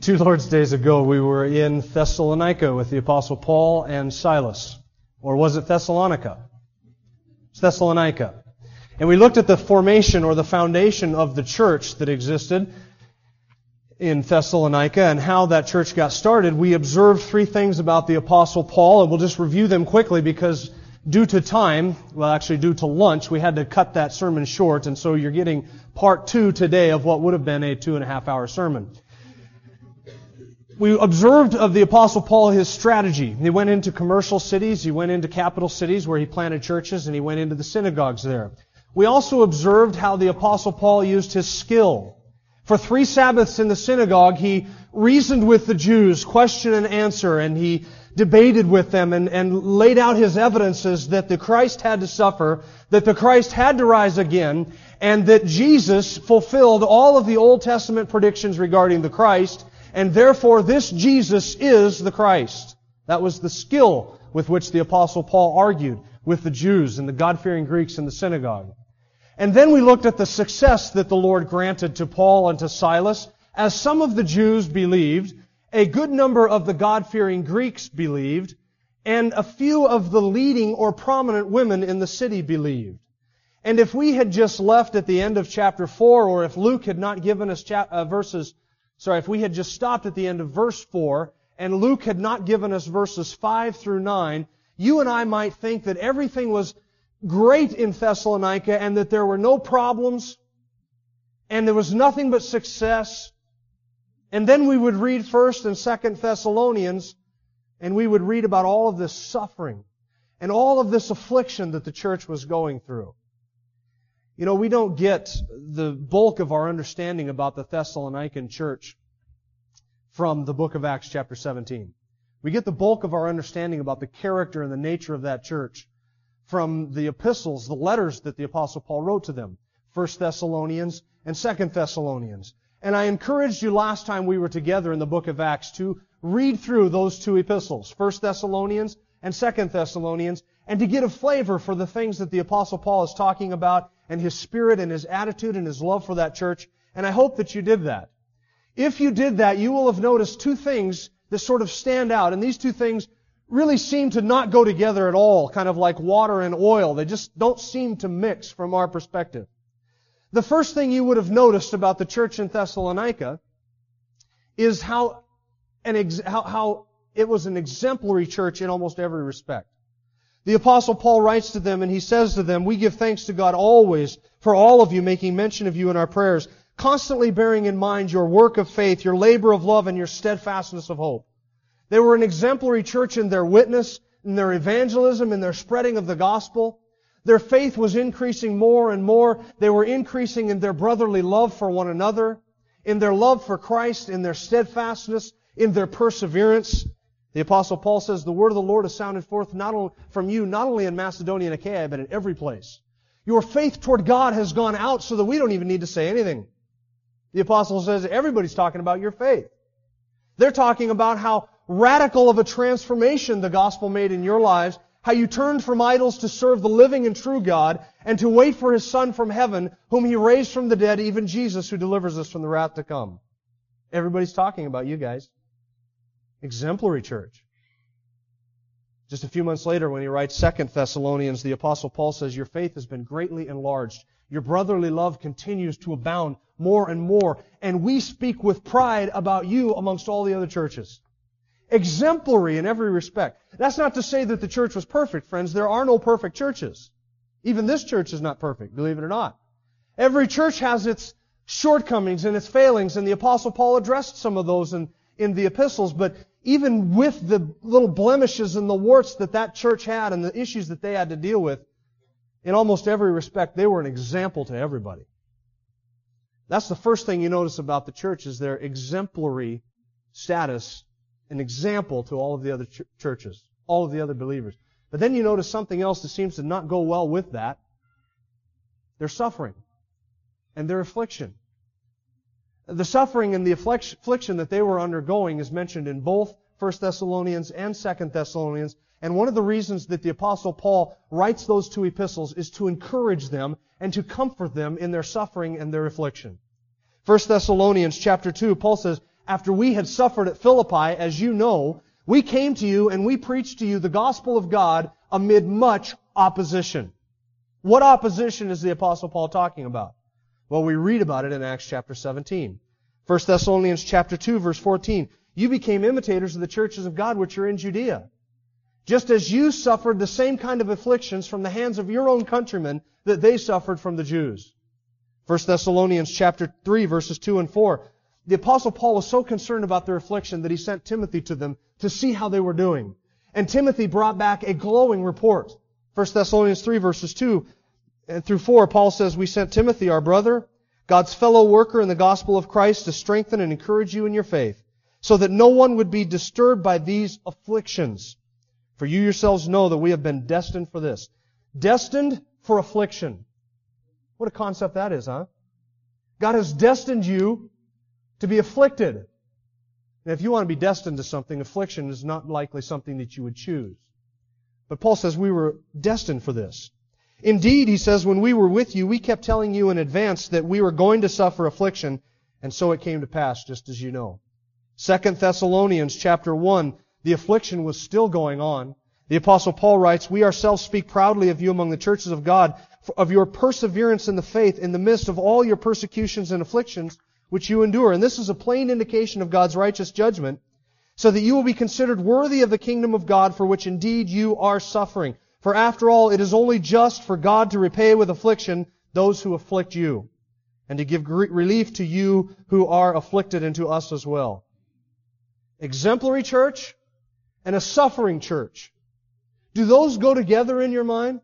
Two Lord's Days ago, we were in Thessalonica with the Apostle Paul and Silas. Or was it Thessalonica? It's Thessalonica. And we looked at the formation or the foundation of the church that existed in Thessalonica and how that church got started. We observed three things about the Apostle Paul, and we'll just review them quickly because due to time, well, actually due to lunch, we had to cut that sermon short, and so you're getting part two today of what would have been a two and a half hour sermon we observed of the Apostle Paul his strategy. He went into commercial cities, he went into capital cities where he planted churches, and he went into the synagogues there. We also observed how the Apostle Paul used his skill. For three Sabbaths in the synagogue, he reasoned with the Jews, question and answer, and he debated with them and, and laid out his evidences that the Christ had to suffer, that the Christ had to rise again, and that Jesus fulfilled all of the Old Testament predictions regarding the Christ, and therefore this Jesus is the Christ. That was the skill with which the apostle Paul argued with the Jews and the God-fearing Greeks in the synagogue. And then we looked at the success that the Lord granted to Paul and to Silas, as some of the Jews believed, a good number of the God-fearing Greeks believed, and a few of the leading or prominent women in the city believed. And if we had just left at the end of chapter 4, or if Luke had not given us uh, verses Sorry, if we had just stopped at the end of verse 4 and Luke had not given us verses 5 through 9, you and I might think that everything was great in Thessalonica and that there were no problems and there was nothing but success. And then we would read 1st and 2nd Thessalonians and we would read about all of this suffering and all of this affliction that the church was going through. You know, we don't get the bulk of our understanding about the Thessalonican church from the book of Acts chapter 17. We get the bulk of our understanding about the character and the nature of that church from the epistles, the letters that the apostle Paul wrote to them. 1 Thessalonians and 2 Thessalonians. And I encouraged you last time we were together in the book of Acts to read through those two epistles, 1 Thessalonians and 2 Thessalonians, and to get a flavor for the things that the apostle Paul is talking about and his spirit and his attitude and his love for that church. And I hope that you did that. If you did that, you will have noticed two things that sort of stand out. And these two things really seem to not go together at all, kind of like water and oil. They just don't seem to mix from our perspective. The first thing you would have noticed about the church in Thessalonica is how, an ex- how, how it was an exemplary church in almost every respect. The apostle Paul writes to them and he says to them, we give thanks to God always for all of you making mention of you in our prayers, constantly bearing in mind your work of faith, your labor of love, and your steadfastness of hope. They were an exemplary church in their witness, in their evangelism, in their spreading of the gospel. Their faith was increasing more and more. They were increasing in their brotherly love for one another, in their love for Christ, in their steadfastness, in their perseverance. The apostle Paul says, the word of the Lord has sounded forth not only from you, not only in Macedonia and Achaia, but in every place. Your faith toward God has gone out so that we don't even need to say anything. The apostle says everybody's talking about your faith. They're talking about how radical of a transformation the gospel made in your lives, how you turned from idols to serve the living and true God, and to wait for His Son from heaven, whom He raised from the dead, even Jesus, who delivers us from the wrath to come. Everybody's talking about you guys. Exemplary church. Just a few months later, when he writes Second Thessalonians, the apostle Paul says, Your faith has been greatly enlarged. Your brotherly love continues to abound more and more. And we speak with pride about you amongst all the other churches. Exemplary in every respect. That's not to say that the church was perfect, friends. There are no perfect churches. Even this church is not perfect, believe it or not. Every church has its shortcomings and its failings, and the apostle Paul addressed some of those in, in the epistles, but even with the little blemishes and the warts that that church had and the issues that they had to deal with, in almost every respect, they were an example to everybody. That's the first thing you notice about the church is their exemplary status an example to all of the other ch- churches, all of the other believers. But then you notice something else that seems to not go well with that. Their suffering and their affliction. The suffering and the affliction that they were undergoing is mentioned in both 1 Thessalonians and 2 Thessalonians. And one of the reasons that the apostle Paul writes those two epistles is to encourage them and to comfort them in their suffering and their affliction. 1 Thessalonians chapter 2, Paul says, After we had suffered at Philippi, as you know, we came to you and we preached to you the gospel of God amid much opposition. What opposition is the apostle Paul talking about? Well, we read about it in Acts chapter 17. 1 Thessalonians chapter 2 verse 14. You became imitators of the churches of God which are in Judea. Just as you suffered the same kind of afflictions from the hands of your own countrymen that they suffered from the Jews. 1 Thessalonians chapter 3 verses 2 and 4. The apostle Paul was so concerned about their affliction that he sent Timothy to them to see how they were doing. And Timothy brought back a glowing report. 1 Thessalonians 3 verses 2 and through 4, Paul says, We sent Timothy, our brother, God's fellow worker in the gospel of Christ, to strengthen and encourage you in your faith, so that no one would be disturbed by these afflictions. For you yourselves know that we have been destined for this. Destined for affliction. What a concept that is, huh? God has destined you to be afflicted. And if you want to be destined to something, affliction is not likely something that you would choose. But Paul says we were destined for this. Indeed, he says, when we were with you, we kept telling you in advance that we were going to suffer affliction, and so it came to pass, just as you know. Second Thessalonians chapter 1, the affliction was still going on. The apostle Paul writes, We ourselves speak proudly of you among the churches of God, of your perseverance in the faith in the midst of all your persecutions and afflictions which you endure. And this is a plain indication of God's righteous judgment, so that you will be considered worthy of the kingdom of God for which indeed you are suffering. For after all, it is only just for God to repay with affliction those who afflict you, and to give relief to you who are afflicted and to us as well. Exemplary church and a suffering church. Do those go together in your mind?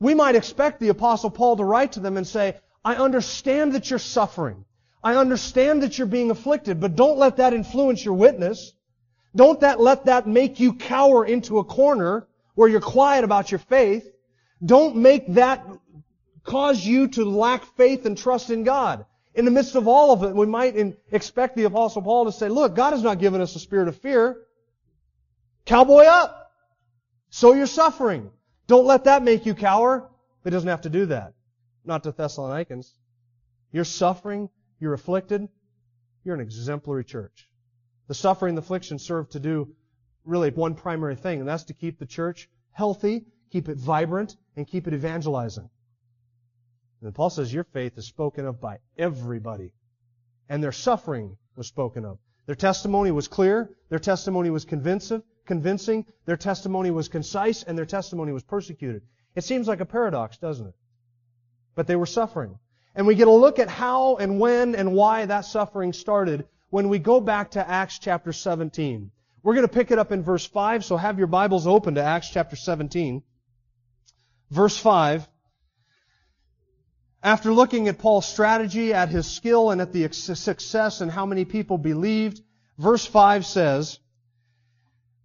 We might expect the apostle Paul to write to them and say, I understand that you're suffering. I understand that you're being afflicted, but don't let that influence your witness. Don't that let that make you cower into a corner where you're quiet about your faith, don't make that cause you to lack faith and trust in God. In the midst of all of it, we might expect the apostle Paul to say, look, God has not given us a spirit of fear. Cowboy up. So you're suffering. Don't let that make you cower. He doesn't have to do that. Not to Thessalonians. You're suffering. You're afflicted. You're an exemplary church. The suffering and the affliction serve to do really one primary thing, and that's to keep the church healthy, keep it vibrant, and keep it evangelizing. And Paul says your faith is spoken of by everybody. And their suffering was spoken of. Their testimony was clear, their testimony was convincing, convincing, their testimony was concise, and their testimony was persecuted. It seems like a paradox, doesn't it? But they were suffering. And we get a look at how and when and why that suffering started when we go back to Acts chapter 17. We're going to pick it up in verse 5, so have your Bibles open to Acts chapter 17. Verse 5. After looking at Paul's strategy, at his skill, and at the success and how many people believed, verse 5 says,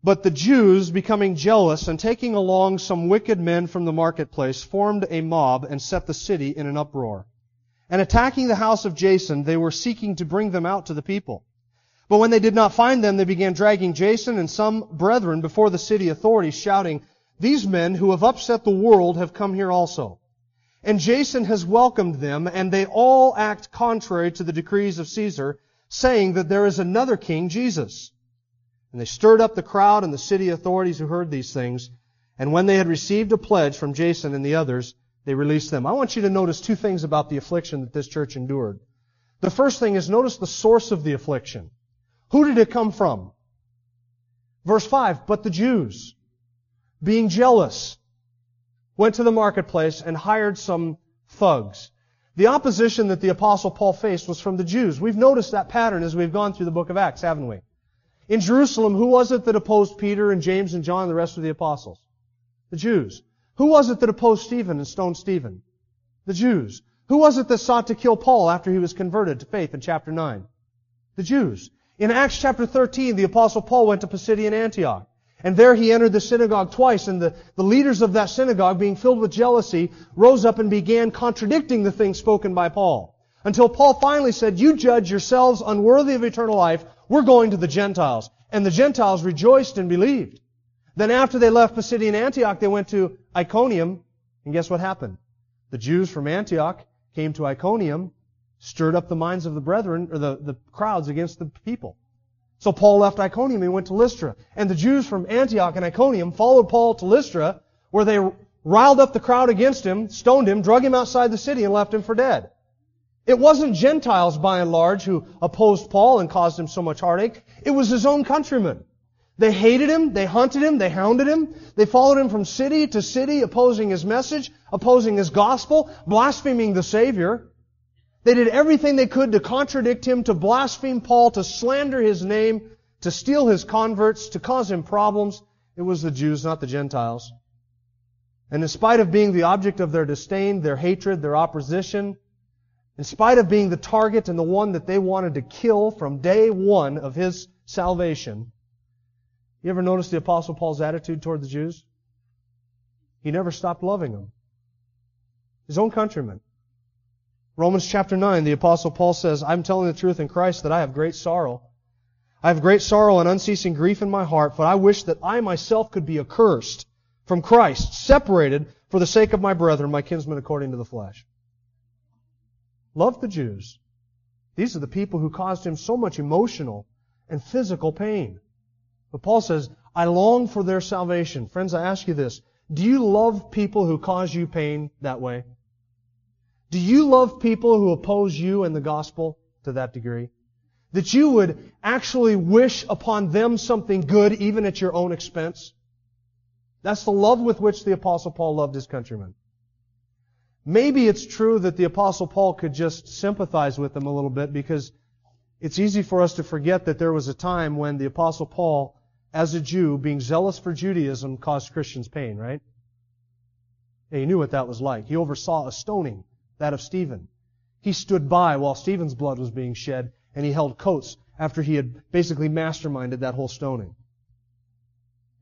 But the Jews, becoming jealous and taking along some wicked men from the marketplace, formed a mob and set the city in an uproar. And attacking the house of Jason, they were seeking to bring them out to the people. But when they did not find them, they began dragging Jason and some brethren before the city authorities, shouting, These men who have upset the world have come here also. And Jason has welcomed them, and they all act contrary to the decrees of Caesar, saying that there is another king, Jesus. And they stirred up the crowd and the city authorities who heard these things. And when they had received a pledge from Jason and the others, they released them. I want you to notice two things about the affliction that this church endured. The first thing is notice the source of the affliction. Who did it come from? Verse 5, but the Jews, being jealous, went to the marketplace and hired some thugs. The opposition that the apostle Paul faced was from the Jews. We've noticed that pattern as we've gone through the book of Acts, haven't we? In Jerusalem, who was it that opposed Peter and James and John and the rest of the apostles? The Jews. Who was it that opposed Stephen and stoned Stephen? The Jews. Who was it that sought to kill Paul after he was converted to faith in chapter 9? The Jews. In Acts chapter 13, the apostle Paul went to Pisidian Antioch. And there he entered the synagogue twice, and the, the leaders of that synagogue, being filled with jealousy, rose up and began contradicting the things spoken by Paul. Until Paul finally said, You judge yourselves unworthy of eternal life, we're going to the Gentiles. And the Gentiles rejoiced and believed. Then after they left Pisidian Antioch, they went to Iconium, and guess what happened? The Jews from Antioch came to Iconium, stirred up the minds of the brethren, or the, the crowds against the people. So Paul left Iconium and went to Lystra. And the Jews from Antioch and Iconium followed Paul to Lystra, where they riled up the crowd against him, stoned him, drug him outside the city, and left him for dead. It wasn't Gentiles, by and large, who opposed Paul and caused him so much heartache. It was his own countrymen. They hated him, they hunted him, they hounded him, they followed him from city to city, opposing his message, opposing his gospel, blaspheming the Savior. They did everything they could to contradict him, to blaspheme Paul, to slander his name, to steal his converts, to cause him problems. It was the Jews, not the Gentiles. And in spite of being the object of their disdain, their hatred, their opposition, in spite of being the target and the one that they wanted to kill from day one of his salvation, you ever notice the Apostle Paul's attitude toward the Jews? He never stopped loving them. His own countrymen. Romans chapter 9, the apostle Paul says, I'm telling the truth in Christ that I have great sorrow. I have great sorrow and unceasing grief in my heart, for I wish that I myself could be accursed from Christ, separated for the sake of my brethren, my kinsmen according to the flesh. Love the Jews. These are the people who caused him so much emotional and physical pain. But Paul says, I long for their salvation. Friends, I ask you this. Do you love people who cause you pain that way? Do you love people who oppose you and the gospel to that degree? That you would actually wish upon them something good even at your own expense? That's the love with which the apostle Paul loved his countrymen. Maybe it's true that the apostle Paul could just sympathize with them a little bit because it's easy for us to forget that there was a time when the apostle Paul, as a Jew, being zealous for Judaism, caused Christians pain, right? And he knew what that was like. He oversaw a stoning that of Stephen. He stood by while Stephen's blood was being shed, and he held coats after he had basically masterminded that whole stoning.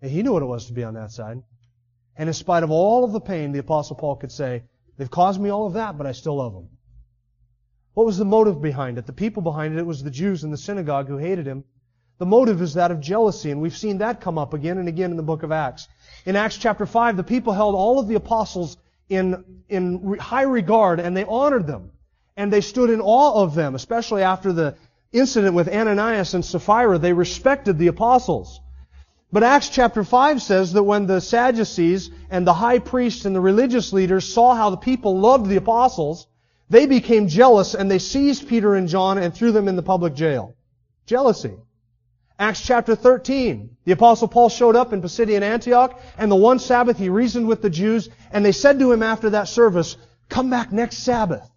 And he knew what it was to be on that side. And in spite of all of the pain, the Apostle Paul could say, They've caused me all of that, but I still love them. What was the motive behind it? The people behind it, it was the Jews in the synagogue who hated him. The motive is that of jealousy, and we've seen that come up again and again in the book of Acts. In Acts chapter 5, the people held all of the apostles in, in high regard and they honored them. And they stood in awe of them, especially after the incident with Ananias and Sapphira. They respected the apostles. But Acts chapter 5 says that when the Sadducees and the high priests and the religious leaders saw how the people loved the apostles, they became jealous and they seized Peter and John and threw them in the public jail. Jealousy. Acts chapter 13. The apostle Paul showed up in Pisidian Antioch, and the one Sabbath he reasoned with the Jews, and they said to him after that service, come back next Sabbath.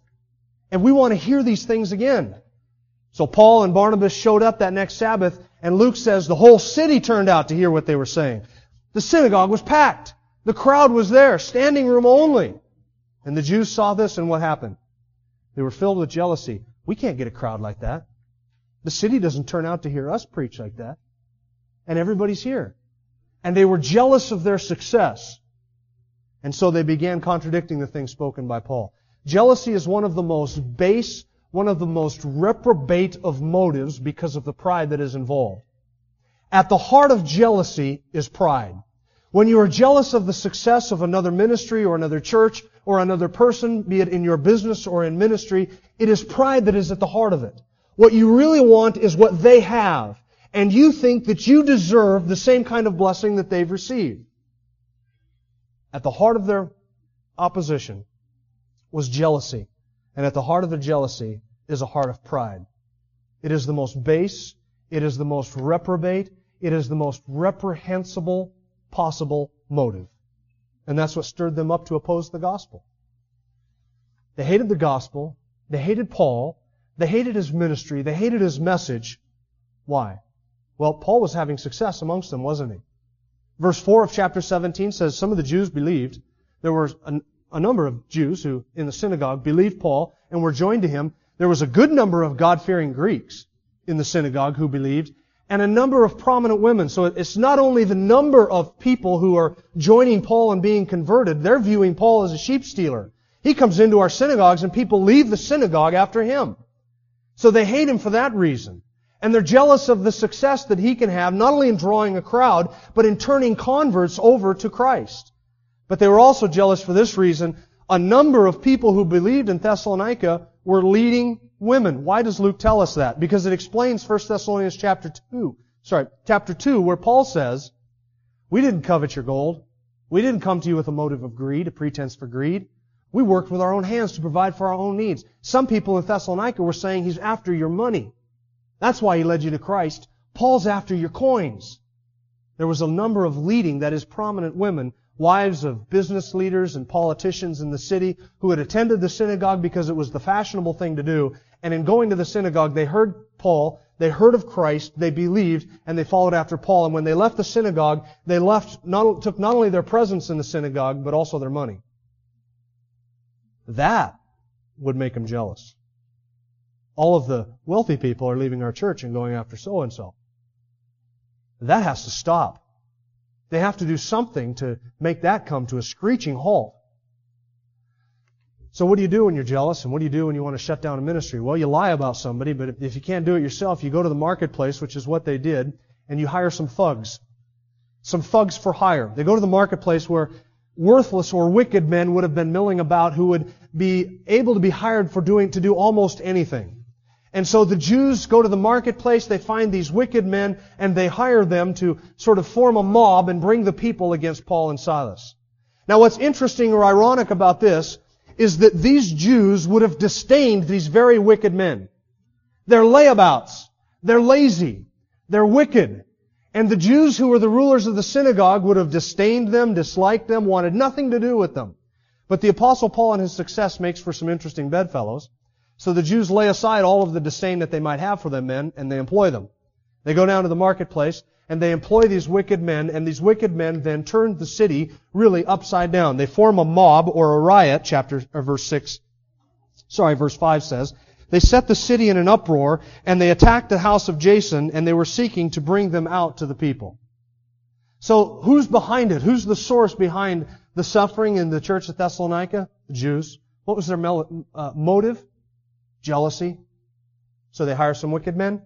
And we want to hear these things again. So Paul and Barnabas showed up that next Sabbath, and Luke says the whole city turned out to hear what they were saying. The synagogue was packed. The crowd was there, standing room only. And the Jews saw this, and what happened? They were filled with jealousy. We can't get a crowd like that. The city doesn't turn out to hear us preach like that. And everybody's here. And they were jealous of their success. And so they began contradicting the things spoken by Paul. Jealousy is one of the most base, one of the most reprobate of motives because of the pride that is involved. At the heart of jealousy is pride. When you are jealous of the success of another ministry or another church or another person, be it in your business or in ministry, it is pride that is at the heart of it. What you really want is what they have. And you think that you deserve the same kind of blessing that they've received. At the heart of their opposition was jealousy. And at the heart of their jealousy is a heart of pride. It is the most base, it is the most reprobate, it is the most reprehensible possible motive. And that's what stirred them up to oppose the gospel. They hated the gospel, they hated Paul, they hated his ministry. They hated his message. Why? Well, Paul was having success amongst them, wasn't he? Verse 4 of chapter 17 says some of the Jews believed. There were a, a number of Jews who, in the synagogue, believed Paul and were joined to him. There was a good number of God-fearing Greeks in the synagogue who believed, and a number of prominent women. So it's not only the number of people who are joining Paul and being converted, they're viewing Paul as a sheep stealer. He comes into our synagogues and people leave the synagogue after him. So they hate him for that reason. And they're jealous of the success that he can have, not only in drawing a crowd, but in turning converts over to Christ. But they were also jealous for this reason. A number of people who believed in Thessalonica were leading women. Why does Luke tell us that? Because it explains 1 Thessalonians chapter 2, sorry, chapter 2, where Paul says, we didn't covet your gold. We didn't come to you with a motive of greed, a pretense for greed. We worked with our own hands to provide for our own needs. Some people in Thessalonica were saying he's after your money. That's why he led you to Christ. Paul's after your coins. There was a number of leading, that is, prominent women, wives of business leaders and politicians in the city, who had attended the synagogue because it was the fashionable thing to do. And in going to the synagogue, they heard Paul, they heard of Christ, they believed, and they followed after Paul. And when they left the synagogue, they left, not, took not only their presence in the synagogue, but also their money. That would make them jealous all of the wealthy people are leaving our church and going after so and so. That has to stop. They have to do something to make that come to a screeching halt. So what do you do when you're jealous and what do you do when you want to shut down a ministry? Well, you lie about somebody, but if you can't do it yourself, you go to the marketplace, which is what they did, and you hire some thugs. Some thugs for hire. They go to the marketplace where worthless or wicked men would have been milling about who would be able to be hired for doing, to do almost anything. And so the Jews go to the marketplace, they find these wicked men, and they hire them to sort of form a mob and bring the people against Paul and Silas. Now what's interesting or ironic about this is that these Jews would have disdained these very wicked men. They're layabouts. They're lazy. They're wicked. And the Jews who were the rulers of the synagogue would have disdained them, disliked them, wanted nothing to do with them. But the apostle Paul and his success makes for some interesting bedfellows. So the Jews lay aside all of the disdain that they might have for them men, and they employ them. They go down to the marketplace, and they employ these wicked men, and these wicked men then turn the city really upside down. They form a mob or a riot, chapter, or verse 6, sorry, verse 5 says. They set the city in an uproar, and they attacked the house of Jason, and they were seeking to bring them out to the people. So who's behind it? Who's the source behind the suffering in the church of Thessalonica? The Jews. What was their uh, motive? jealousy. So they hire some wicked men,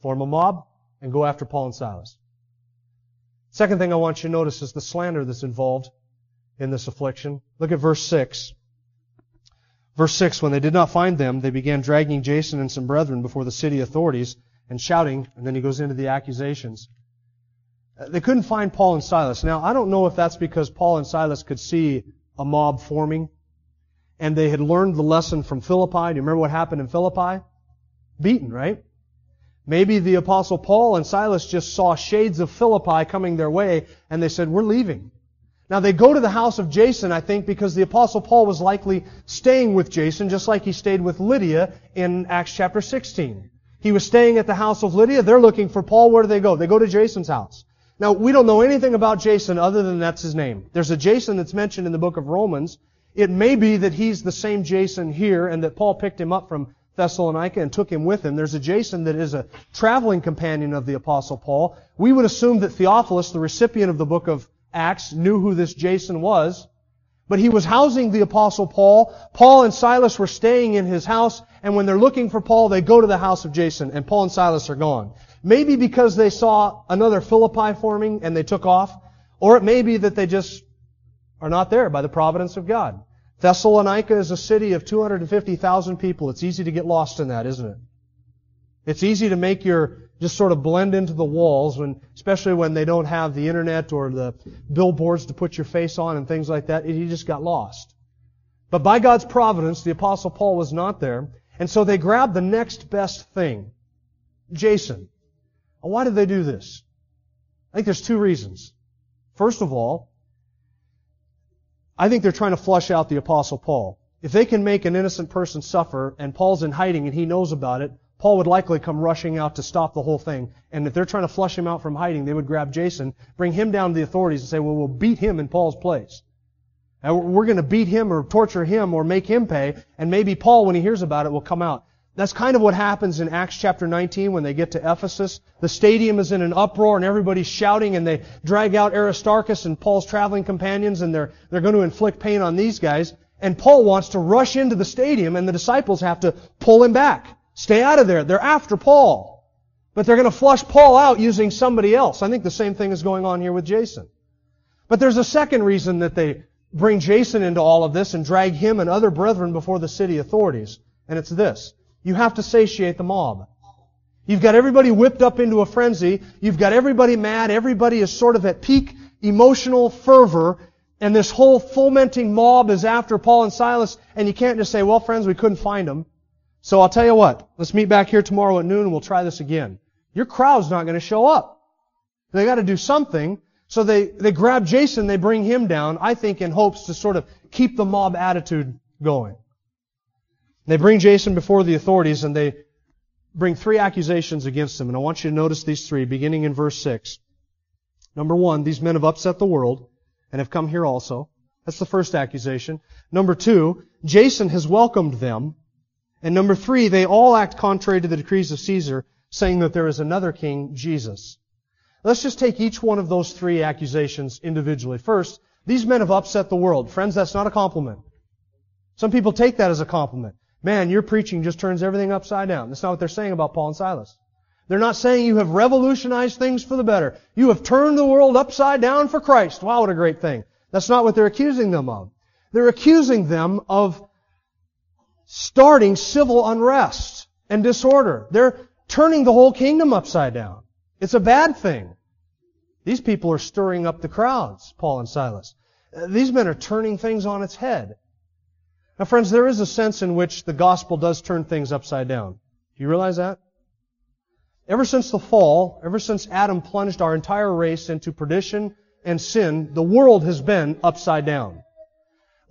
form a mob, and go after Paul and Silas. Second thing I want you to notice is the slander that's involved in this affliction. Look at verse 6. Verse 6, when they did not find them, they began dragging Jason and some brethren before the city authorities and shouting, and then he goes into the accusations. Uh, they couldn't find Paul and Silas. Now, I don't know if that's because Paul and Silas could see a mob forming and they had learned the lesson from Philippi. Do you remember what happened in Philippi? Beaten, right? Maybe the apostle Paul and Silas just saw shades of Philippi coming their way and they said, we're leaving. Now they go to the house of Jason, I think, because the apostle Paul was likely staying with Jason, just like he stayed with Lydia in Acts chapter 16. He was staying at the house of Lydia. They're looking for Paul. Where do they go? They go to Jason's house. Now, we don't know anything about Jason other than that's his name. There's a Jason that's mentioned in the book of Romans, it may be that he's the same Jason here and that Paul picked him up from Thessalonica and took him with him. There's a Jason that is a traveling companion of the Apostle Paul. We would assume that Theophilus, the recipient of the book of Acts, knew who this Jason was. But he was housing the Apostle Paul. Paul and Silas were staying in his house, and when they're looking for Paul, they go to the house of Jason, and Paul and Silas are gone. Maybe because they saw another Philippi forming and they took off, or it may be that they just are not there by the providence of God. Thessalonica is a city of 250,000 people. It's easy to get lost in that, isn't it? It's easy to make your just sort of blend into the walls when, especially when they don't have the internet or the billboards to put your face on and things like that. You just got lost. But by God's providence, the apostle Paul was not there. And so they grabbed the next best thing. Jason. why did they do this? I think there's two reasons. First of all, I think they're trying to flush out the apostle Paul. If they can make an innocent person suffer and Paul's in hiding and he knows about it, Paul would likely come rushing out to stop the whole thing. And if they're trying to flush him out from hiding, they would grab Jason, bring him down to the authorities and say, well, we'll beat him in Paul's place. And we're going to beat him or torture him or make him pay. And maybe Paul, when he hears about it, will come out. That's kind of what happens in Acts chapter 19 when they get to Ephesus. The stadium is in an uproar and everybody's shouting and they drag out Aristarchus and Paul's traveling companions and they're, they're going to inflict pain on these guys. And Paul wants to rush into the stadium and the disciples have to pull him back. Stay out of there. They're after Paul. But they're going to flush Paul out using somebody else. I think the same thing is going on here with Jason. But there's a second reason that they bring Jason into all of this and drag him and other brethren before the city authorities. And it's this. You have to satiate the mob. You've got everybody whipped up into a frenzy. You've got everybody mad. Everybody is sort of at peak emotional fervor. And this whole fomenting mob is after Paul and Silas. And you can't just say, well, friends, we couldn't find them. So I'll tell you what. Let's meet back here tomorrow at noon and we'll try this again. Your crowd's not going to show up. They got to do something. So they, they grab Jason, they bring him down, I think in hopes to sort of keep the mob attitude going. They bring Jason before the authorities and they bring three accusations against him. And I want you to notice these three, beginning in verse 6. Number one, these men have upset the world and have come here also. That's the first accusation. Number two, Jason has welcomed them. And number three, they all act contrary to the decrees of Caesar, saying that there is another king, Jesus. Let's just take each one of those three accusations individually. First, these men have upset the world. Friends, that's not a compliment. Some people take that as a compliment. Man, your preaching just turns everything upside down. That's not what they're saying about Paul and Silas. They're not saying you have revolutionized things for the better. You have turned the world upside down for Christ. Wow, what a great thing. That's not what they're accusing them of. They're accusing them of starting civil unrest and disorder. They're turning the whole kingdom upside down. It's a bad thing. These people are stirring up the crowds, Paul and Silas. Uh, these men are turning things on its head. Now, friends, there is a sense in which the gospel does turn things upside down. Do you realize that? Ever since the fall, ever since Adam plunged our entire race into perdition and sin, the world has been upside down.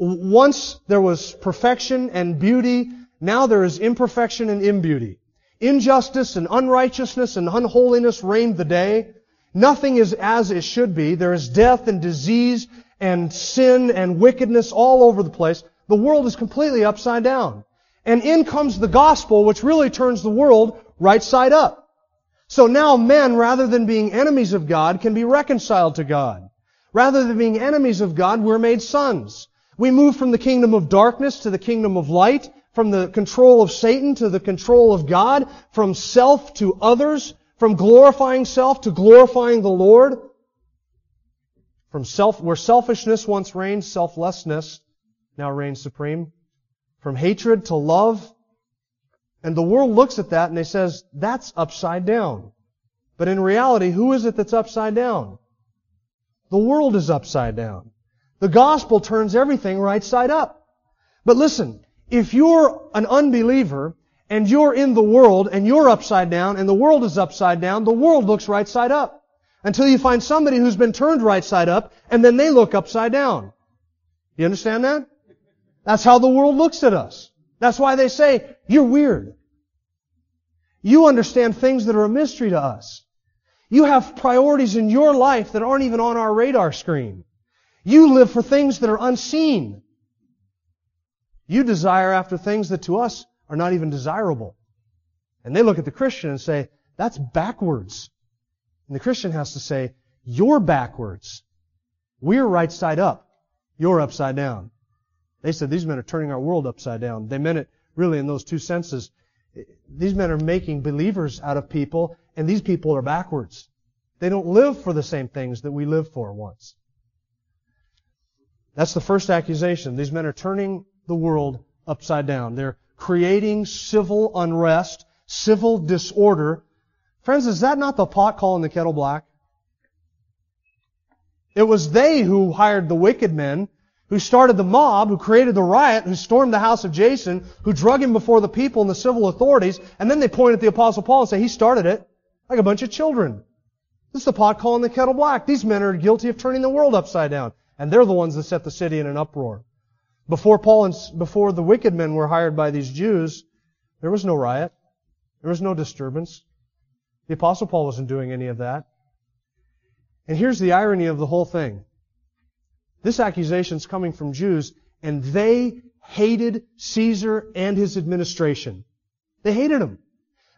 Once there was perfection and beauty, now there is imperfection and imbeauty. Injustice and unrighteousness and unholiness reigned the day. Nothing is as it should be. There is death and disease and sin and wickedness all over the place. The world is completely upside down. And in comes the gospel, which really turns the world right side up. So now men, rather than being enemies of God, can be reconciled to God. Rather than being enemies of God, we're made sons. We move from the kingdom of darkness to the kingdom of light, from the control of Satan to the control of God, from self to others, from glorifying self to glorifying the Lord. From self, where selfishness once reigned, selflessness now reigns supreme. From hatred to love. And the world looks at that and they says, that's upside down. But in reality, who is it that's upside down? The world is upside down. The gospel turns everything right side up. But listen, if you're an unbeliever and you're in the world and you're upside down and the world is upside down, the world looks right side up. Until you find somebody who's been turned right side up and then they look upside down. You understand that? That's how the world looks at us. That's why they say, you're weird. You understand things that are a mystery to us. You have priorities in your life that aren't even on our radar screen. You live for things that are unseen. You desire after things that to us are not even desirable. And they look at the Christian and say, that's backwards. And the Christian has to say, you're backwards. We're right side up. You're upside down. They said these men are turning our world upside down. They meant it really in those two senses. These men are making believers out of people, and these people are backwards. They don't live for the same things that we lived for once. That's the first accusation. These men are turning the world upside down. They're creating civil unrest, civil disorder. Friends, is that not the pot calling the kettle black? It was they who hired the wicked men who started the mob, who created the riot, who stormed the house of Jason, who drug him before the people and the civil authorities, and then they point at the apostle Paul and say, he started it, like a bunch of children. This is the pot calling the kettle black. These men are guilty of turning the world upside down. And they're the ones that set the city in an uproar. Before Paul and, before the wicked men were hired by these Jews, there was no riot. There was no disturbance. The apostle Paul wasn't doing any of that. And here's the irony of the whole thing. This accusation is coming from Jews, and they hated Caesar and his administration. They hated him.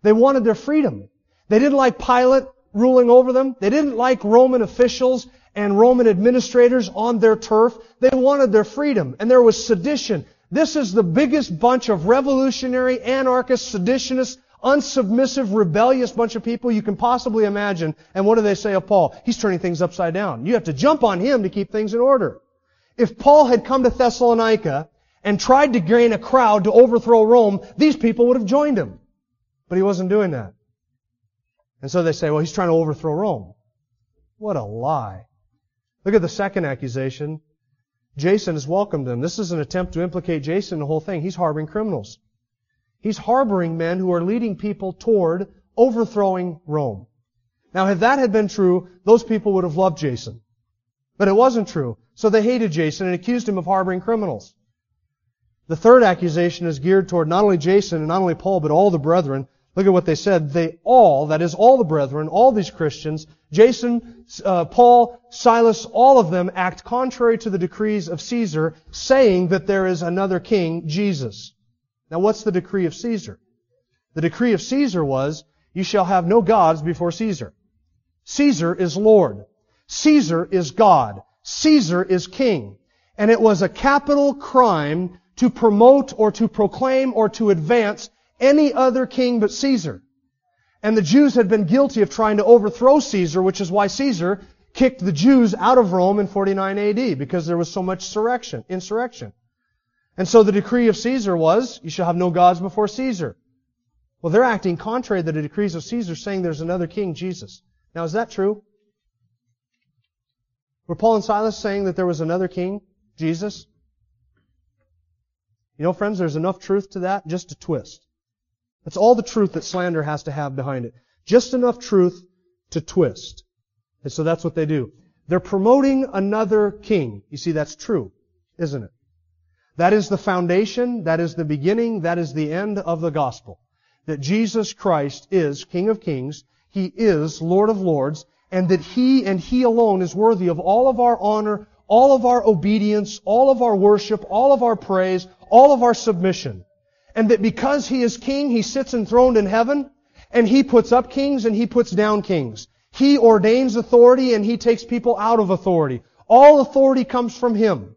They wanted their freedom. They didn't like Pilate ruling over them. They didn't like Roman officials and Roman administrators on their turf. They wanted their freedom. And there was sedition. This is the biggest bunch of revolutionary, anarchist, seditionist, unsubmissive, rebellious bunch of people you can possibly imagine. And what do they say of Paul? He's turning things upside down. You have to jump on him to keep things in order. If Paul had come to Thessalonica and tried to gain a crowd to overthrow Rome, these people would have joined him. But he wasn't doing that. And so they say, well, he's trying to overthrow Rome. What a lie. Look at the second accusation. Jason has welcomed them. This is an attempt to implicate Jason in the whole thing. He's harboring criminals. He's harboring men who are leading people toward overthrowing Rome. Now, if that had been true, those people would have loved Jason. But it wasn't true. So they hated Jason and accused him of harboring criminals. The third accusation is geared toward not only Jason and not only Paul, but all the brethren. Look at what they said. They all, that is all the brethren, all these Christians, Jason, uh, Paul, Silas, all of them act contrary to the decrees of Caesar, saying that there is another king, Jesus. Now what's the decree of Caesar? The decree of Caesar was, you shall have no gods before Caesar. Caesar is Lord. Caesar is God. Caesar is king. And it was a capital crime to promote or to proclaim or to advance any other king but Caesar. And the Jews had been guilty of trying to overthrow Caesar, which is why Caesar kicked the Jews out of Rome in 49 AD, because there was so much insurrection. And so the decree of Caesar was, you shall have no gods before Caesar. Well, they're acting contrary to the decrees of Caesar, saying there's another king, Jesus. Now, is that true? Were Paul and Silas saying that there was another king, Jesus? You know, friends, there's enough truth to that just to twist. That's all the truth that slander has to have behind it. Just enough truth to twist. And so that's what they do. They're promoting another king. You see, that's true, isn't it? That is the foundation, that is the beginning, that is the end of the gospel. That Jesus Christ is King of Kings, He is Lord of Lords, and that He and He alone is worthy of all of our honor, all of our obedience, all of our worship, all of our praise, all of our submission. And that because He is King, He sits enthroned in heaven, and He puts up kings and He puts down kings. He ordains authority and He takes people out of authority. All authority comes from Him.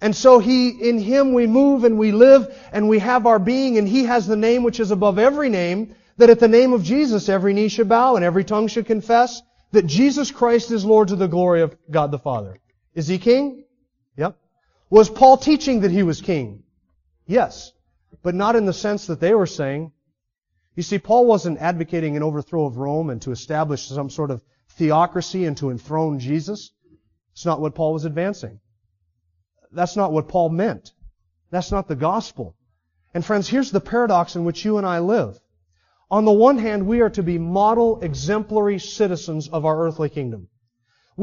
And so He, in Him we move and we live and we have our being and He has the name which is above every name, that at the name of Jesus every knee should bow and every tongue should confess that Jesus Christ is Lord to the glory of God the Father. Is He King? Yep. Was Paul teaching that He was King? Yes. But not in the sense that they were saying. You see, Paul wasn't advocating an overthrow of Rome and to establish some sort of theocracy and to enthrone Jesus. It's not what Paul was advancing. That's not what Paul meant. That's not the gospel. And friends, here's the paradox in which you and I live. On the one hand, we are to be model, exemplary citizens of our earthly kingdom.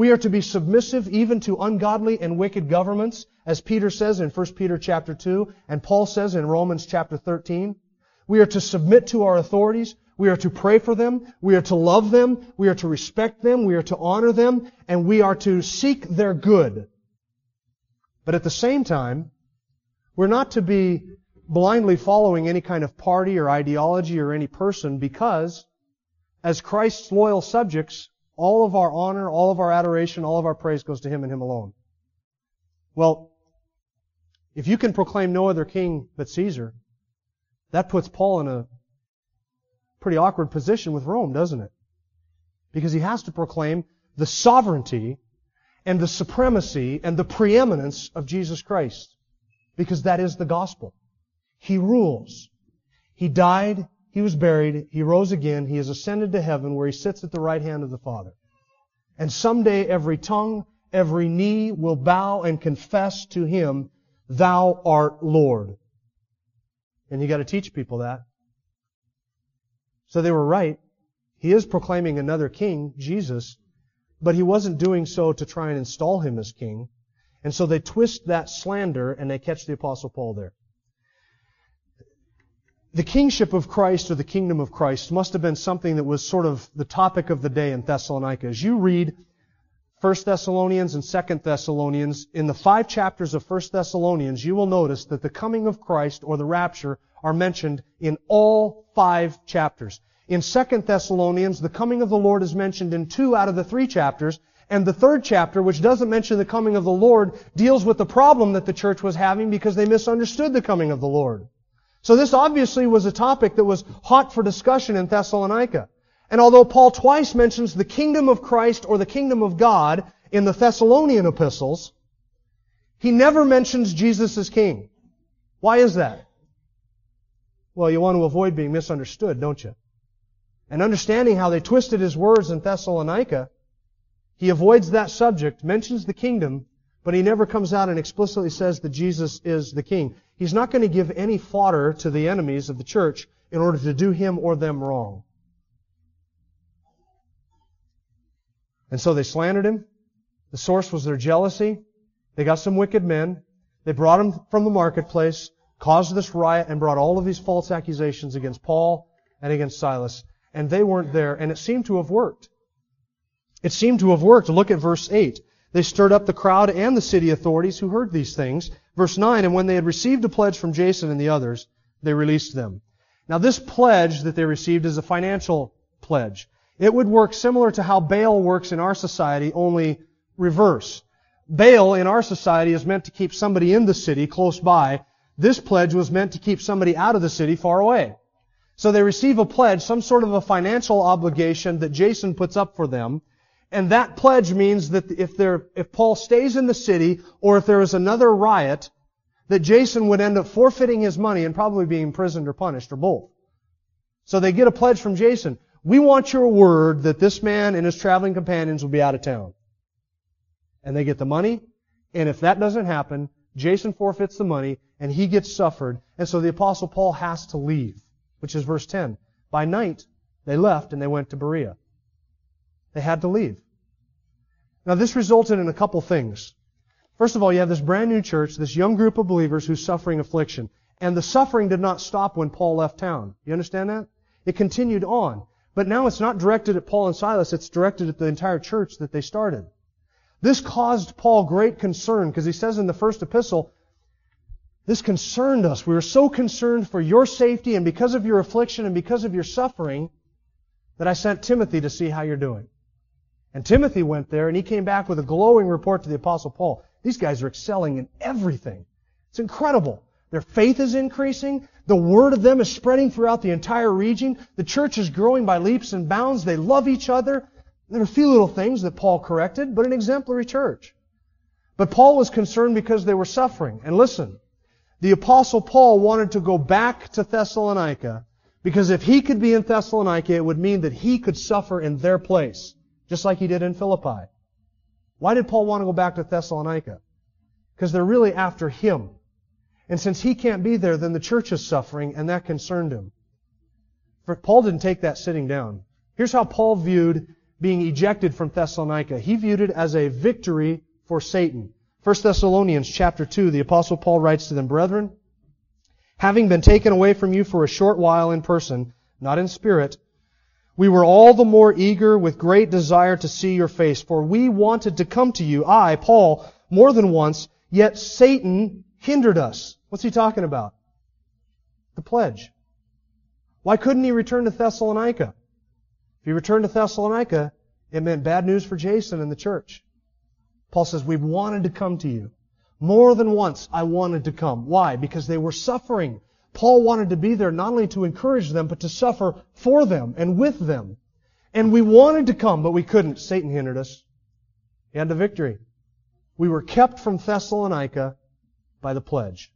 We are to be submissive even to ungodly and wicked governments, as Peter says in 1 Peter chapter 2, and Paul says in Romans chapter 13. We are to submit to our authorities. We are to pray for them. We are to love them. We are to respect them. We are to honor them. And we are to seek their good. But at the same time, we're not to be blindly following any kind of party or ideology or any person because, as Christ's loyal subjects, all of our honor, all of our adoration, all of our praise goes to Him and Him alone. Well, if you can proclaim no other king but Caesar, that puts Paul in a pretty awkward position with Rome, doesn't it? Because he has to proclaim the sovereignty and the supremacy and the preeminence of Jesus Christ. Because that is the gospel. He rules. He died, He was buried, He rose again, He has ascended to heaven where He sits at the right hand of the Father. And someday every tongue, every knee will bow and confess to Him, Thou art Lord. And you gotta teach people that. So they were right. He is proclaiming another king, Jesus, but he wasn't doing so to try and install him as king. And so they twist that slander and they catch the apostle Paul there. The kingship of Christ or the kingdom of Christ must have been something that was sort of the topic of the day in Thessalonica. As you read 1 Thessalonians and 2 Thessalonians, in the five chapters of 1 Thessalonians, you will notice that the coming of Christ or the rapture are mentioned in all five chapters. In 2 Thessalonians, the coming of the Lord is mentioned in two out of the three chapters, and the third chapter, which doesn't mention the coming of the Lord, deals with the problem that the church was having because they misunderstood the coming of the Lord. So this obviously was a topic that was hot for discussion in Thessalonica. And although Paul twice mentions the kingdom of Christ or the kingdom of God in the Thessalonian epistles, he never mentions Jesus as king. Why is that? Well, you want to avoid being misunderstood, don't you? And understanding how they twisted his words in Thessalonica, he avoids that subject, mentions the kingdom, but he never comes out and explicitly says that Jesus is the king. He's not going to give any fodder to the enemies of the church in order to do him or them wrong. And so they slandered him. The source was their jealousy. They got some wicked men. They brought him from the marketplace, caused this riot, and brought all of these false accusations against Paul and against Silas. And they weren't there, and it seemed to have worked. It seemed to have worked. Look at verse 8. They stirred up the crowd and the city authorities who heard these things. Verse 9, and when they had received a pledge from Jason and the others, they released them. Now this pledge that they received is a financial pledge. It would work similar to how bail works in our society, only reverse. Bail in our society is meant to keep somebody in the city close by. This pledge was meant to keep somebody out of the city far away. So they receive a pledge, some sort of a financial obligation that Jason puts up for them, and that pledge means that if there, if Paul stays in the city, or if there is another riot, that Jason would end up forfeiting his money and probably being imprisoned or punished, or both. So they get a pledge from Jason. We want your word that this man and his traveling companions will be out of town. And they get the money, and if that doesn't happen, Jason forfeits the money, and he gets suffered, and so the apostle Paul has to leave, which is verse 10. By night, they left and they went to Berea. They had to leave. Now this resulted in a couple things. First of all, you have this brand new church, this young group of believers who's suffering affliction. And the suffering did not stop when Paul left town. You understand that? It continued on. But now it's not directed at Paul and Silas, it's directed at the entire church that they started. This caused Paul great concern because he says in the first epistle, this concerned us. We were so concerned for your safety and because of your affliction and because of your suffering that I sent Timothy to see how you're doing. And Timothy went there and he came back with a glowing report to the apostle Paul. These guys are excelling in everything. It's incredible. Their faith is increasing. The word of them is spreading throughout the entire region. The church is growing by leaps and bounds. They love each other. There are a few little things that Paul corrected, but an exemplary church. But Paul was concerned because they were suffering. And listen, the apostle Paul wanted to go back to Thessalonica because if he could be in Thessalonica, it would mean that he could suffer in their place just like he did in Philippi. Why did Paul want to go back to Thessalonica? Because they're really after him. And since he can't be there, then the church is suffering, and that concerned him. For Paul didn't take that sitting down. Here's how Paul viewed being ejected from Thessalonica. He viewed it as a victory for Satan. 1 Thessalonians chapter 2, the apostle Paul writes to them, Brethren, having been taken away from you for a short while in person, not in spirit, we were all the more eager with great desire to see your face, for we wanted to come to you, I, Paul, more than once, yet Satan hindered us. What's he talking about? The pledge. Why couldn't he return to Thessalonica? If he returned to Thessalonica, it meant bad news for Jason and the church. Paul says, we've wanted to come to you. More than once, I wanted to come. Why? Because they were suffering. Paul wanted to be there not only to encourage them, but to suffer for them and with them. And we wanted to come, but we couldn't. Satan hindered us. Had the victory. We were kept from Thessalonica by the pledge.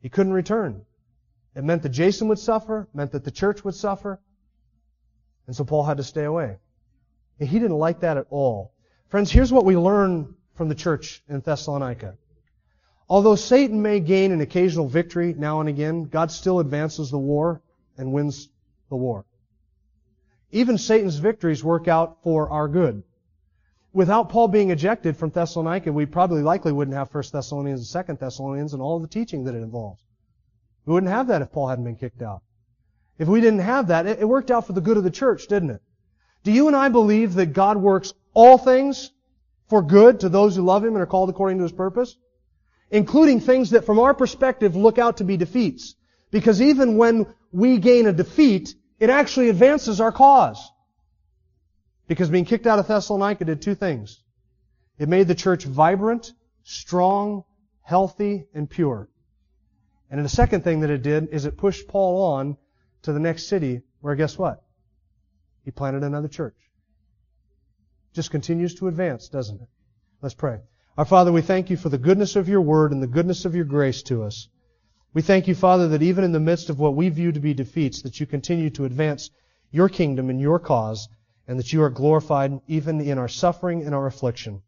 He couldn't return. It meant that Jason would suffer, meant that the church would suffer. And so Paul had to stay away. And he didn't like that at all. Friends, here's what we learn from the church in Thessalonica. Although Satan may gain an occasional victory now and again, God still advances the war and wins the war. Even Satan's victories work out for our good. Without Paul being ejected from Thessalonica, we probably likely wouldn't have 1 Thessalonians and 2 Thessalonians and all the teaching that it involves. We wouldn't have that if Paul hadn't been kicked out. If we didn't have that, it worked out for the good of the church, didn't it? Do you and I believe that God works all things for good to those who love Him and are called according to His purpose? Including things that from our perspective look out to be defeats. Because even when we gain a defeat, it actually advances our cause. Because being kicked out of Thessalonica did two things. It made the church vibrant, strong, healthy, and pure. And the second thing that it did is it pushed Paul on to the next city where guess what? He planted another church. Just continues to advance, doesn't it? Let's pray. Our Father, we thank you for the goodness of your word and the goodness of your grace to us. We thank you, Father, that even in the midst of what we view to be defeats, that you continue to advance your kingdom and your cause, and that you are glorified even in our suffering and our affliction.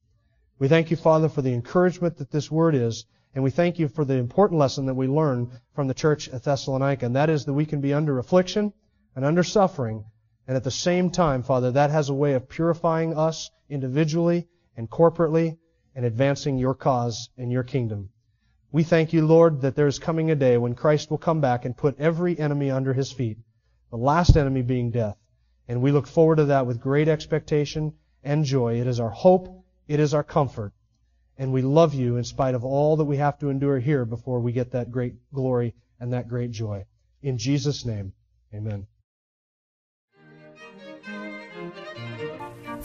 We thank you, Father, for the encouragement that this word is, and we thank you for the important lesson that we learn from the church at Thessalonica, and that is that we can be under affliction and under suffering, and at the same time, Father, that has a way of purifying us individually and corporately and advancing your cause and your kingdom. We thank you, Lord, that there is coming a day when Christ will come back and put every enemy under his feet, the last enemy being death. And we look forward to that with great expectation and joy. It is our hope, it is our comfort. And we love you in spite of all that we have to endure here before we get that great glory and that great joy. In Jesus' name, amen.